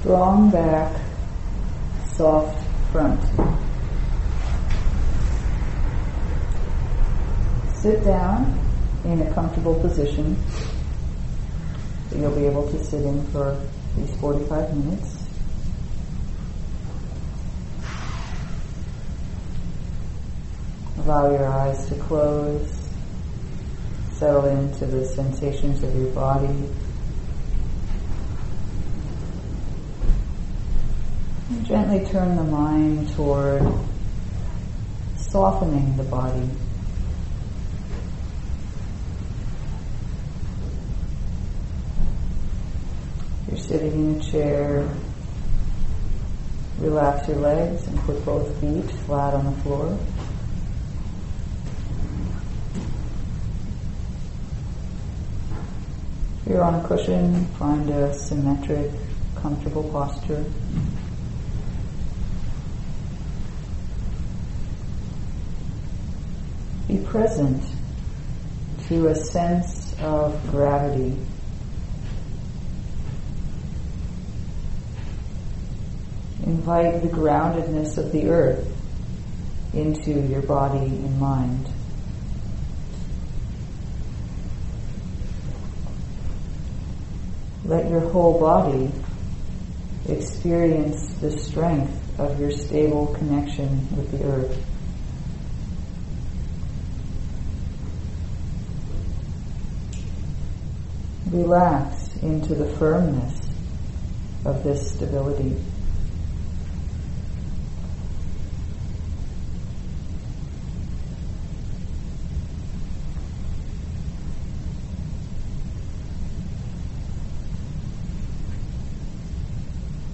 Strong back, soft front. Sit down in a comfortable position you'll be able to sit in for these 45 minutes. Allow your eyes to close. Settle into the sensations of your body. And gently turn the mind toward softening the body. You're sitting in a chair. Relax your legs and put both feet flat on the floor. If you're on a cushion, find a symmetric, comfortable posture. Be present to a sense of gravity invite the groundedness of the earth into your body and mind. Let your whole body experience the strength of your stable connection with the earth. Relax into the firmness of this stability.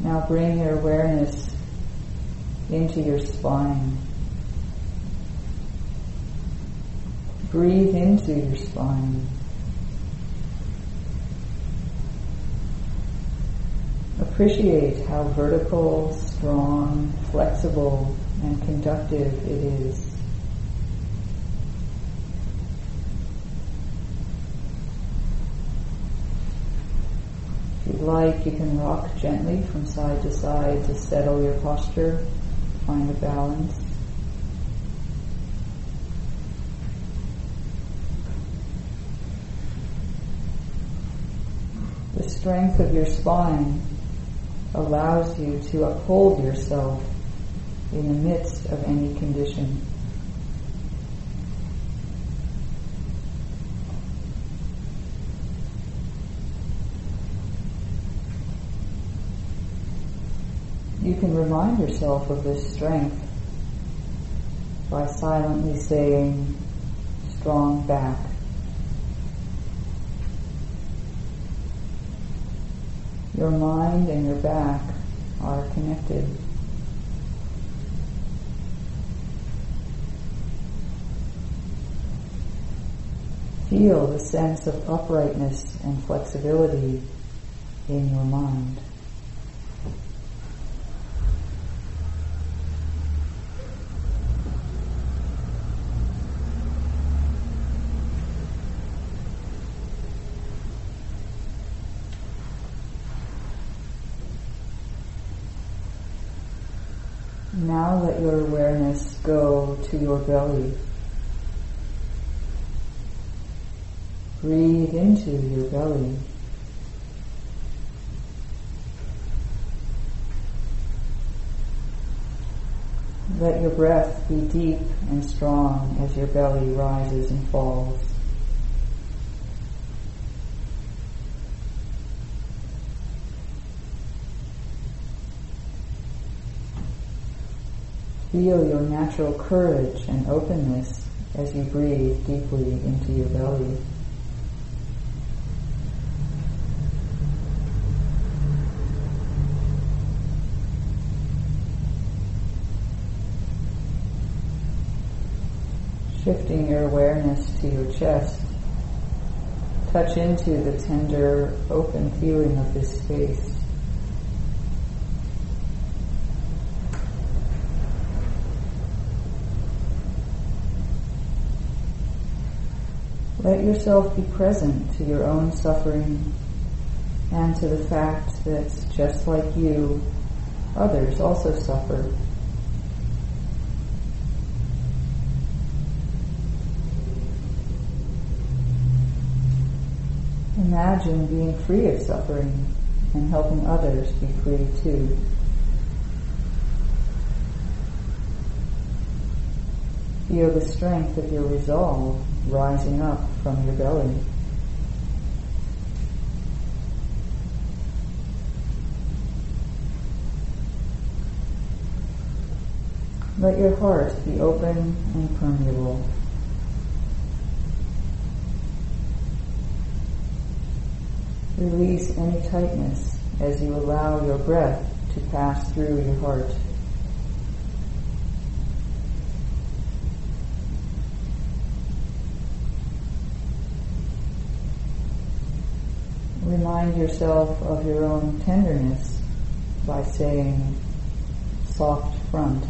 Now bring your awareness into your spine. Breathe into your spine. Appreciate how vertical, strong, flexible, and conductive it is. If you'd like, you can rock gently from side to side to settle your posture, find a balance. The strength of your spine allows you to uphold yourself in the midst of any condition. You can remind yourself of this strength by silently saying, strong back. Your mind and your back are connected. Feel the sense of uprightness and flexibility in your mind. Now let your awareness go to your belly. Breathe into your belly. Let your breath be deep and strong as your belly rises and falls. Feel your natural courage and openness as you breathe deeply into your belly. Shifting your awareness to your chest, touch into the tender, open feeling of this space. Let yourself be present to your own suffering and to the fact that just like you, others also suffer. Imagine being free of suffering and helping others be free too. Feel the strength of your resolve rising up from your belly. Let your heart be open and permeable. Release any tightness as you allow your breath to pass through your heart. Remind yourself of your own tenderness by saying soft front.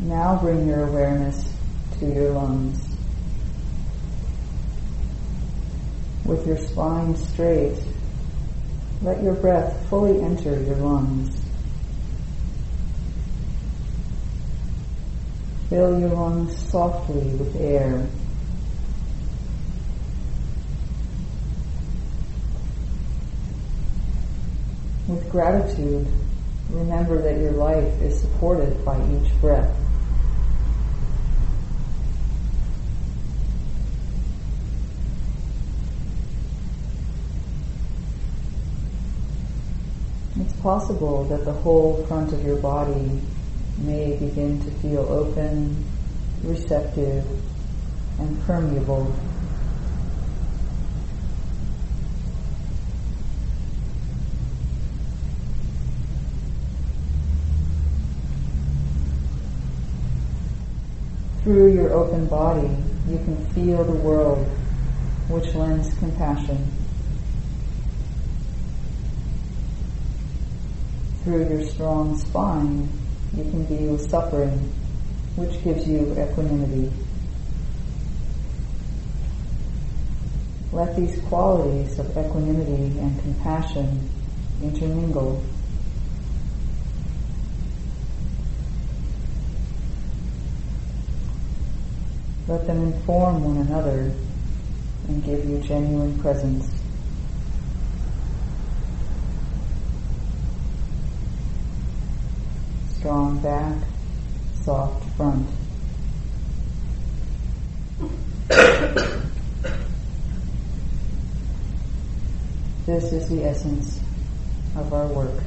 Now bring your awareness to your lungs. With your spine straight, let your breath fully enter your lungs. Fill your lungs softly with air. With gratitude, remember that your life is supported by each breath. Possible that the whole front of your body may begin to feel open, receptive, and permeable. Through your open body, you can feel the world, which lends compassion. Through your strong spine, you can with suffering, which gives you equanimity. Let these qualities of equanimity and compassion intermingle. Let them inform one another and give you genuine presence. Strong back, soft front. this is the essence of our work.